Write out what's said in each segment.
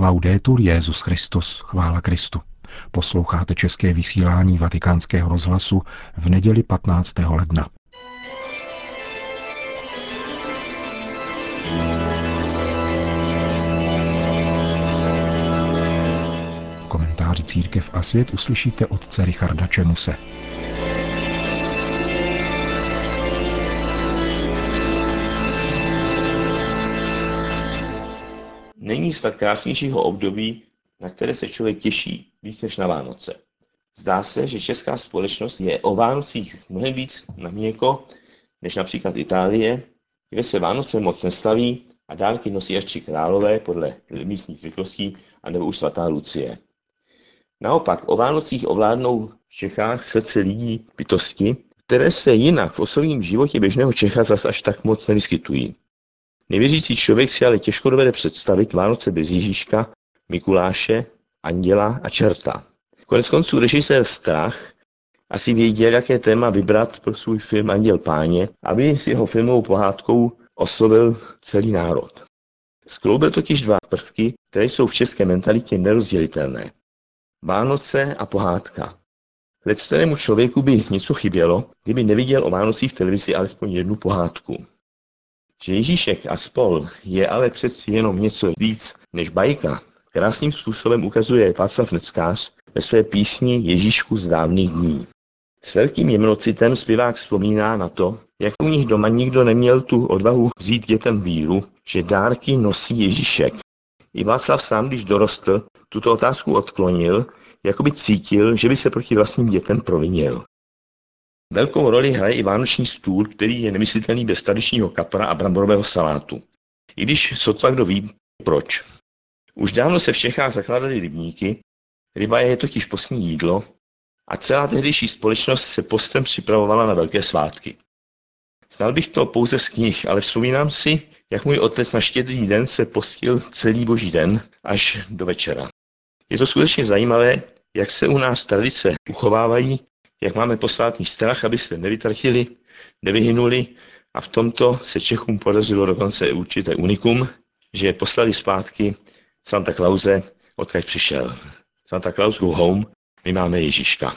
Laudetur Jezus Christus, chvála Kristu. Posloucháte české vysílání Vatikánského rozhlasu v neděli 15. ledna. V komentáři Církev a svět uslyšíte otce Richarda Čemuse. Není snad krásnějšího období, na které se člověk těší víc než na Vánoce. Zdá se, že česká společnost je o Vánocích mnohem víc na měko než například Itálie, kde se Vánoce moc nestaví a dárky nosí až tři králové podle místních zvyklostí, anebo už svatá Lucie. Naopak o Vánocích ovládnou v Čechách srdce lidí bytosti, které se jinak v osobním životě běžného Čecha zas až tak moc nevyskytují. Nevěřící člověk si ale těžko dovede představit Vánoce bez Ježíška, Mikuláše, Anděla a Čerta. Konec konců režisér Strach asi věděl, jaké téma vybrat pro svůj film Anděl páně, aby s jeho filmovou pohádkou oslovil celý národ. Skloubil totiž dva prvky, které jsou v české mentalitě nerozdělitelné. Vánoce a pohádka. Lecterému člověku by něco chybělo, kdyby neviděl o Vánocích v televizi alespoň jednu pohádku. Že Ježíšek a spol je ale přeci jenom něco víc než bajka, krásným způsobem ukazuje Václav Neckář ve své písni Ježíšku z dávných dní. S velkým jemnocitem zpěvák vzpomíná na to, jak u nich doma nikdo neměl tu odvahu vzít dětem víru, že dárky nosí Ježíšek. I Václav sám, když dorostl, tuto otázku odklonil, jako by cítil, že by se proti vlastním dětem provinil. Velkou roli hraje i vánoční stůl, který je nemyslitelný bez tradičního kapra a bramborového salátu. I když sotva kdo ví, proč. Už dávno se v Čechách zakládaly rybníky, ryba je totiž postní jídlo a celá tehdejší společnost se postem připravovala na velké svátky. Znal bych to pouze z knih, ale vzpomínám si, jak můj otec na štědrý den se postil celý boží den až do večera. Je to skutečně zajímavé, jak se u nás tradice uchovávají jak máme posvátný strach, aby se nevytratili, nevyhynuli a v tomto se Čechům podařilo dokonce určité unikum, že poslali zpátky Santa Clause, odkud přišel. Santa Claus go home, my máme Ježíška.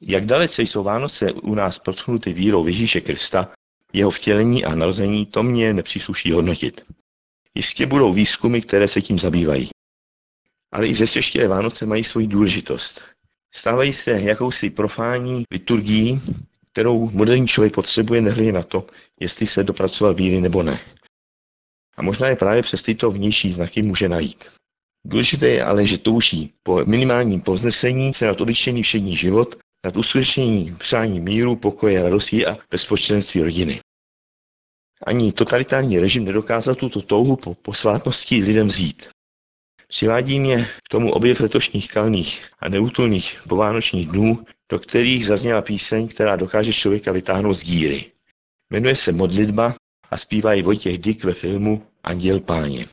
Jak dalece jsou Vánoce u nás protchnuty vírou Ježíše Krista, jeho vtělení a narození, to mě nepřísluší hodnotit. Jistě budou výzkumy, které se tím zabývají. Ale i ze Vánoce mají svoji důležitost. Stávají se jakousi profání liturgií, kterou moderní člověk potřebuje nehledě na to, jestli se dopracoval víry nebo ne. A možná je právě přes tyto vnější znaky může najít. Důležité je ale, že touží po minimálním povznesení se nad obyčejný všední život, nad uskutečnění přání míru, pokoje, radosti a bezpočtenství rodiny. Ani totalitární režim nedokázal tuto touhu po posvátnosti lidem vzít. Přivádí mě k tomu objev letošních kalných a neútulných povánočních dnů, do kterých zazněla píseň, která dokáže člověka vytáhnout z díry. Jmenuje se Modlitba a zpívá ji Vojtěch Dyk ve filmu Anděl páně.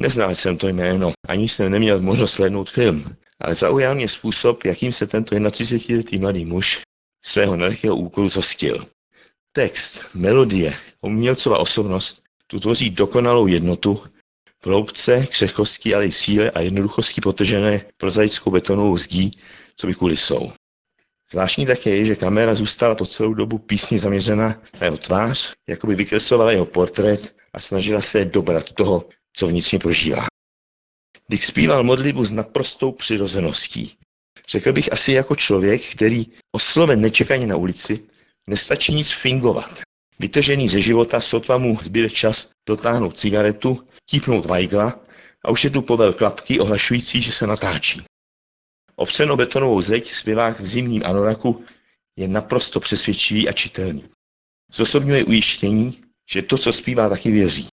Neznal jsem to jméno, ani jsem neměl možnost slednout film, ale zaujal mě způsob, jakým se tento 31-letý mladý muž svého nelehkého úkolu zhostil. Text, melodie, umělcová osobnost tu tvoří dokonalou jednotu, v křehkosti, ale i síle a jednoduchosti potržené prozaickou betonovou zdí, co by kulisou. Zvláštní také je, že kamera zůstala po celou dobu písně zaměřena na jeho tvář, jako by vykreslovala jeho portrét a snažila se dobrat toho, co vnitřně prožívá. Dick zpíval modlitbu s naprostou přirozeností. Řekl bych asi jako člověk, který osloven nečekaně na ulici, nestačí nic fingovat. Vytržený ze života sotva mu zbyl čas dotáhnout cigaretu, típnout vajgla a už je tu povel klapky ohlašující, že se natáčí. Ovřenou betonovou zeď zpěvák v zimním anoraku je naprosto přesvědčivý a čitelný. Zosobňuje ujištění, že to, co zpívá, taky věří.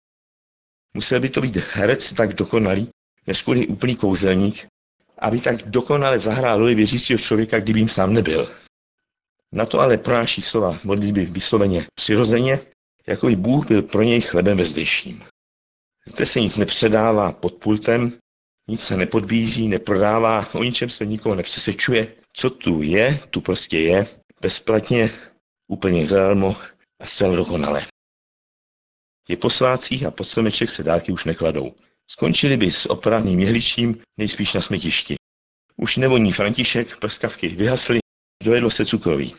Musel by to být herec tak dokonalý, než úplný kouzelník, aby tak dokonale zahrál roli věřícího člověka, kdyby jim sám nebyl. Na to ale pronáší slova modlitby vysloveně přirozeně, jako by Bůh byl pro něj chlebem bezdejším. Zde se nic nepředává pod pultem, nic se nepodbízí, neprodává, o ničem se nikoho nepřesvědčuje. Co tu je, tu prostě je, bezplatně, úplně zadarmo a zcela dokonale. Je po svácích a pod stromeček se dárky už nekladou. Skončili by s opravným jehličím nejspíš na smetišti. Už nevoní František, prskavky vyhasly, dojedlo se cukroví.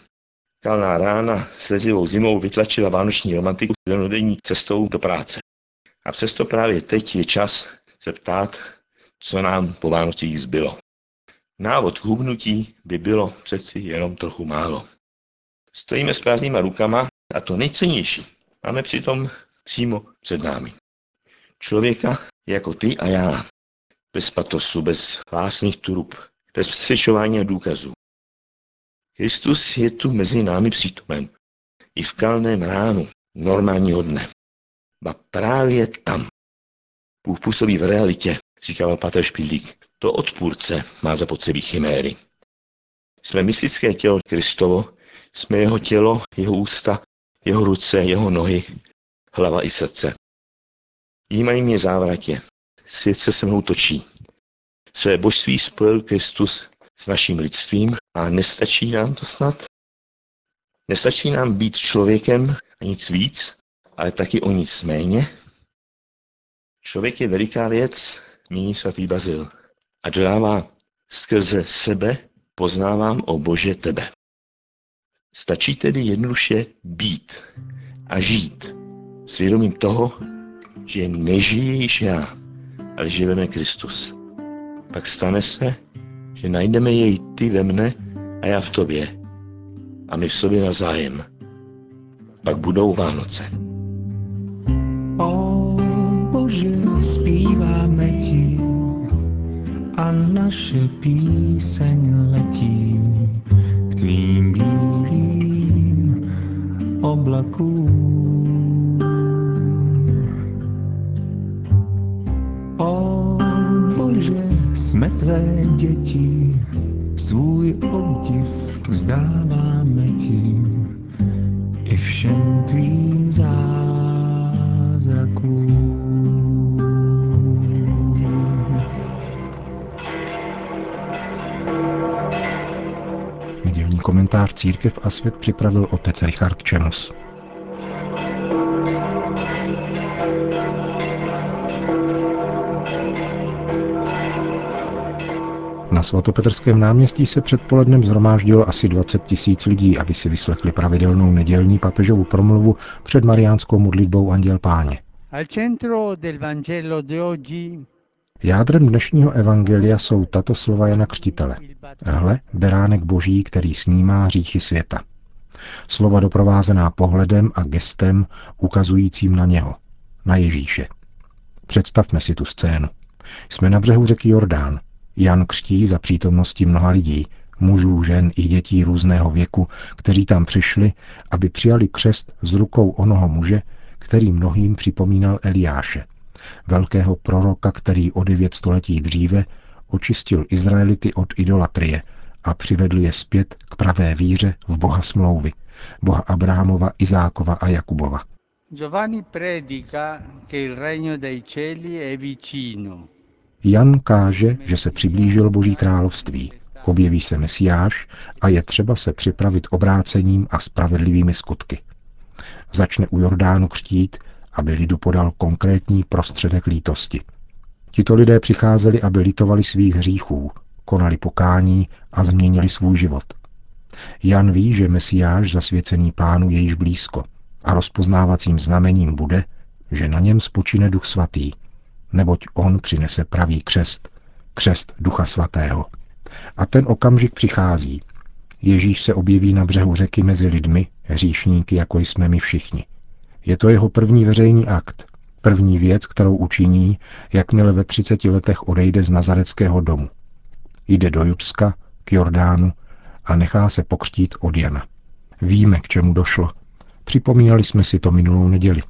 Kalná rána s lezivou zimou vytlačila vánoční romantiku denodenní cestou do práce. A přesto právě teď je čas se ptát, co nám po Vánocích zbylo. Návod k hubnutí by bylo přeci jenom trochu málo. Stojíme s prázdnýma rukama a to nejcennější máme přitom přímo před námi. Člověka jako ty a já. Bez patosu, bez vlastních turub, bez přesvědčování a důkazů. Kristus je tu mezi námi přítomen. I v kalném ránu normálního dne. Ba právě tam. Bůh působí v realitě, říkal Pater Špílík. To odpůrce má zapotřebí chiméry. Jsme mystické tělo Kristovo, jsme jeho tělo, jeho ústa, jeho ruce, jeho nohy, hlava i srdce. Jímají mě závratě. Svět se se mnou točí. Své božství spojil Kristus s naším lidstvím a nestačí nám to snad? Nestačí nám být člověkem a nic víc, ale taky o nic méně? Člověk je veliká věc, míní svatý Bazil. A dodává, skrze sebe poznávám o Bože tebe. Stačí tedy jednoduše být a žít svědomím toho, že nežije již já, ale živeme Kristus. Pak stane se, že najdeme jej ty ve mne a já v tobě. A my v sobě nazájem. Pak budou Vánoce. O Bože, zpíváme ti a naše píseň letí k tvým bílým oblakům. O Bože, jsme tvé děti, svůj obdiv vzdáváme ti i všem tvým zázrakům. Komentář Církev a svět připravil otec Richard Čemus. Svatopetrském náměstí se předpolednem zhromáždilo asi 20 tisíc lidí, aby si vyslechli pravidelnou nedělní papežovu promluvu před mariánskou modlitbou Anděl Páně. Jádrem dnešního evangelia jsou tato slova Jana Křtitele. Hle, beránek boží, který snímá hříchy světa. Slova doprovázená pohledem a gestem ukazujícím na něho, na Ježíše. Představme si tu scénu. Jsme na břehu řeky Jordán. Jan křtí za přítomnosti mnoha lidí, mužů, žen i dětí různého věku, kteří tam přišli, aby přijali křest z rukou onoho muže, který mnohým připomínal Eliáše, velkého proroka, který o devět století dříve očistil Izraelity od idolatrie a přivedl je zpět k pravé víře v Boha smlouvy, Boha Abrahamova, Izákova a Jakubova. Giovanni predica che il regno dei cieli è vicino. Jan káže, že se přiblížil Boží království, objeví se Mesiáš a je třeba se připravit obrácením a spravedlivými skutky. Začne u Jordánu křtít, aby lidu podal konkrétní prostředek lítosti. Tito lidé přicházeli, aby litovali svých hříchů, konali pokání a změnili svůj život. Jan ví, že Mesiáš zasvěcený pánu je již blízko a rozpoznávacím znamením bude, že na něm spočine duch svatý, neboť on přinese pravý křest, křest ducha svatého. A ten okamžik přichází. Ježíš se objeví na břehu řeky mezi lidmi, hříšníky, jako jsme my všichni. Je to jeho první veřejný akt, první věc, kterou učiní, jakmile ve 30 letech odejde z nazareckého domu. Jde do Judska, k Jordánu a nechá se pokřtít od Jana. Víme, k čemu došlo. Připomínali jsme si to minulou neděli.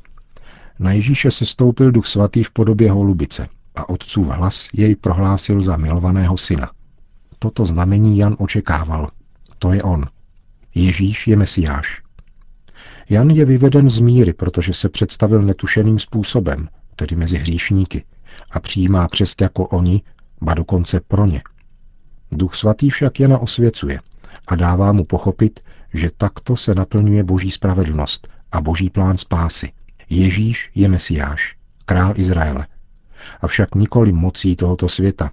Na Ježíše se stoupil duch svatý v podobě holubice a otcův hlas jej prohlásil za milovaného syna. Toto znamení Jan očekával. To je on. Ježíš je Mesiáš. Jan je vyveden z míry, protože se představil netušeným způsobem, tedy mezi hříšníky, a přijímá křest jako oni, ba dokonce pro ně. Duch svatý však Jana osvěcuje a dává mu pochopit, že takto se naplňuje boží spravedlnost a boží plán spásy. Ježíš je Mesiáš, král Izraele. avšak nikoli mocí tohoto světa,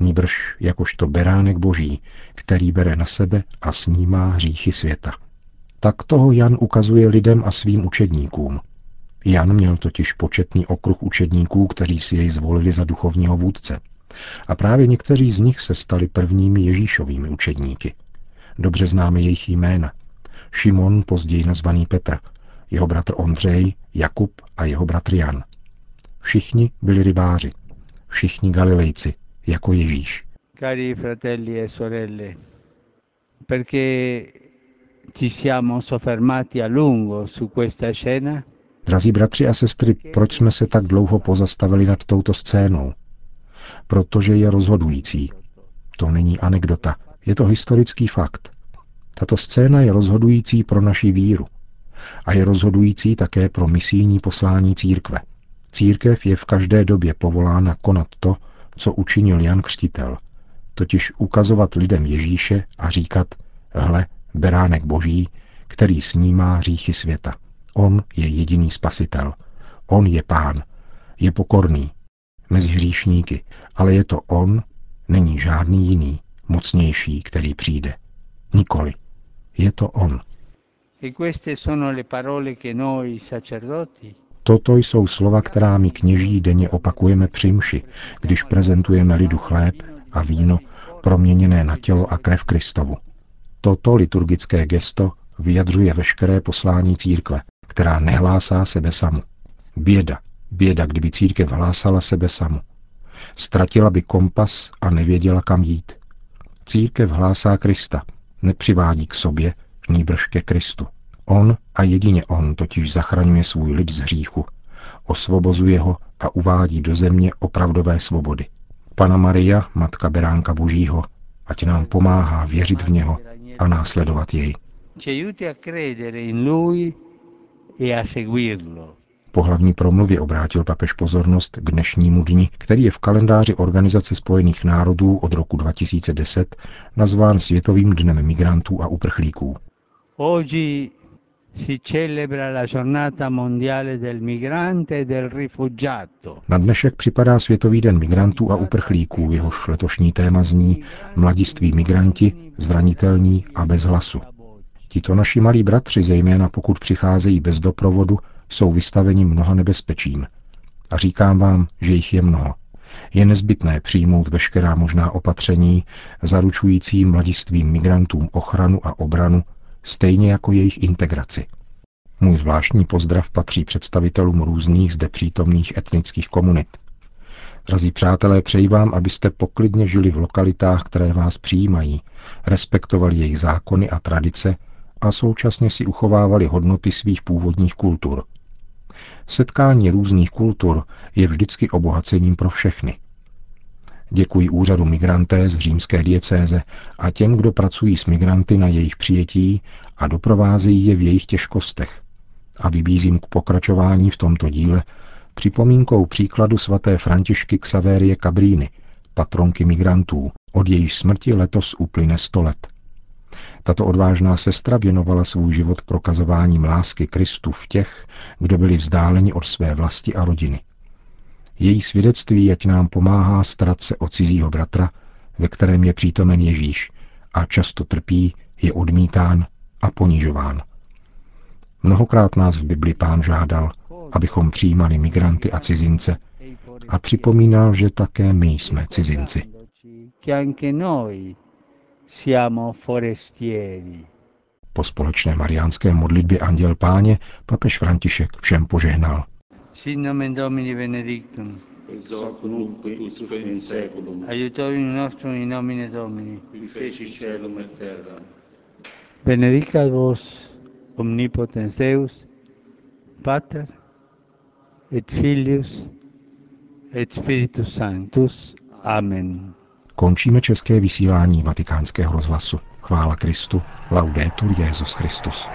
níbrž jakožto beránek boží, který bere na sebe a snímá hříchy světa. Tak toho Jan ukazuje lidem a svým učedníkům. Jan měl totiž početný okruh učedníků, kteří si jej zvolili za duchovního vůdce. A právě někteří z nich se stali prvními Ježíšovými učedníky. Dobře známe jejich jména. Šimon, později nazvaný Petr, jeho bratr Ondřej, Jakub a jeho bratr Jan. Všichni byli rybáři, všichni Galilejci, jako Ježíš. Cari fratelli e sorelle, perché ci siamo soffermati a lungo su questa scena? Drazí bratři a sestry, proč jsme se tak dlouho pozastavili nad touto scénou? Protože je rozhodující. To není anekdota, je to historický fakt. Tato scéna je rozhodující pro naši víru. A je rozhodující také pro misijní poslání církve. Církev je v každé době povolána konat to, co učinil Jan Křtitel, totiž ukazovat lidem Ježíše a říkat, hle, beránek boží, který snímá hříchy světa. On je jediný spasitel. On je pán. Je pokorný. Mezi hříšníky. Ale je to on, není žádný jiný, mocnější, který přijde. Nikoli. Je to on. Toto jsou slova, která my kněží denně opakujeme při mši, když prezentujeme lidu chléb a víno proměněné na tělo a krev Kristovu. Toto liturgické gesto vyjadřuje veškeré poslání církve, která nehlásá sebe samu. Běda, běda, kdyby církev hlásala sebe samu. Ztratila by kompas a nevěděla, kam jít. Církev hlásá Krista, nepřivádí k sobě, nýbrž ke Kristu. On a jedině on totiž zachraňuje svůj lid z hříchu, osvobozuje ho a uvádí do země opravdové svobody. Pana Maria, Matka Beránka Božího, ať nám pomáhá věřit v něho a následovat jej. e. Po hlavní promluvě obrátil papež pozornost k dnešnímu dni, který je v kalendáři Organizace spojených národů od roku 2010 nazván Světovým dnem migrantů a uprchlíků. Oggi si celebra la giornata mondiale del migrante e del rifugiato. Na dnešek připadá Světový den migrantů a uprchlíků, jehož letošní téma zní Mladiství migranti, zranitelní a bez hlasu. Tito naši malí bratři, zejména pokud přicházejí bez doprovodu, jsou vystaveni mnoha nebezpečím. A říkám vám, že jich je mnoho. Je nezbytné přijmout veškerá možná opatření, zaručující mladistvým migrantům ochranu a obranu, stejně jako jejich integraci. Můj zvláštní pozdrav patří představitelům různých zde přítomných etnických komunit. Drazí přátelé, přeji vám, abyste poklidně žili v lokalitách, které vás přijímají, respektovali jejich zákony a tradice a současně si uchovávali hodnoty svých původních kultur. Setkání různých kultur je vždycky obohacením pro všechny. Děkuji úřadu migranté z římské diecéze a těm, kdo pracují s migranty na jejich přijetí a doprovázejí je v jejich těžkostech. A vybízím k pokračování v tomto díle připomínkou příkladu svaté Františky Xavérie Cabrini, patronky migrantů, od jejíž smrti letos uplyne 100 let. Tato odvážná sestra věnovala svůj život prokazováním lásky Kristu v těch, kdo byli vzdáleni od své vlasti a rodiny. Její svědectví ať nám pomáhá starat se o cizího bratra, ve kterém je přítomen Ježíš a často trpí, je odmítán a ponižován. Mnohokrát nás v Bibli pán žádal, abychom přijímali migranty a cizince a připomínal, že také my jsme cizinci. Po společné mariánské modlitbě Anděl Páně papež František všem požehnal. Sin nomen Domini benedictum. ex hoc nunc et usque in seculum, Aiutorium nostrum in nomine Domini. qui feci celum et terra. Benedicat vos omnipotens Deus, Pater et Filius et Spiritus Sanctus. Amen. Končíme české vysílání vatikánského rozhlasu. Chvála Kristu. Laudetur Jezus Christus.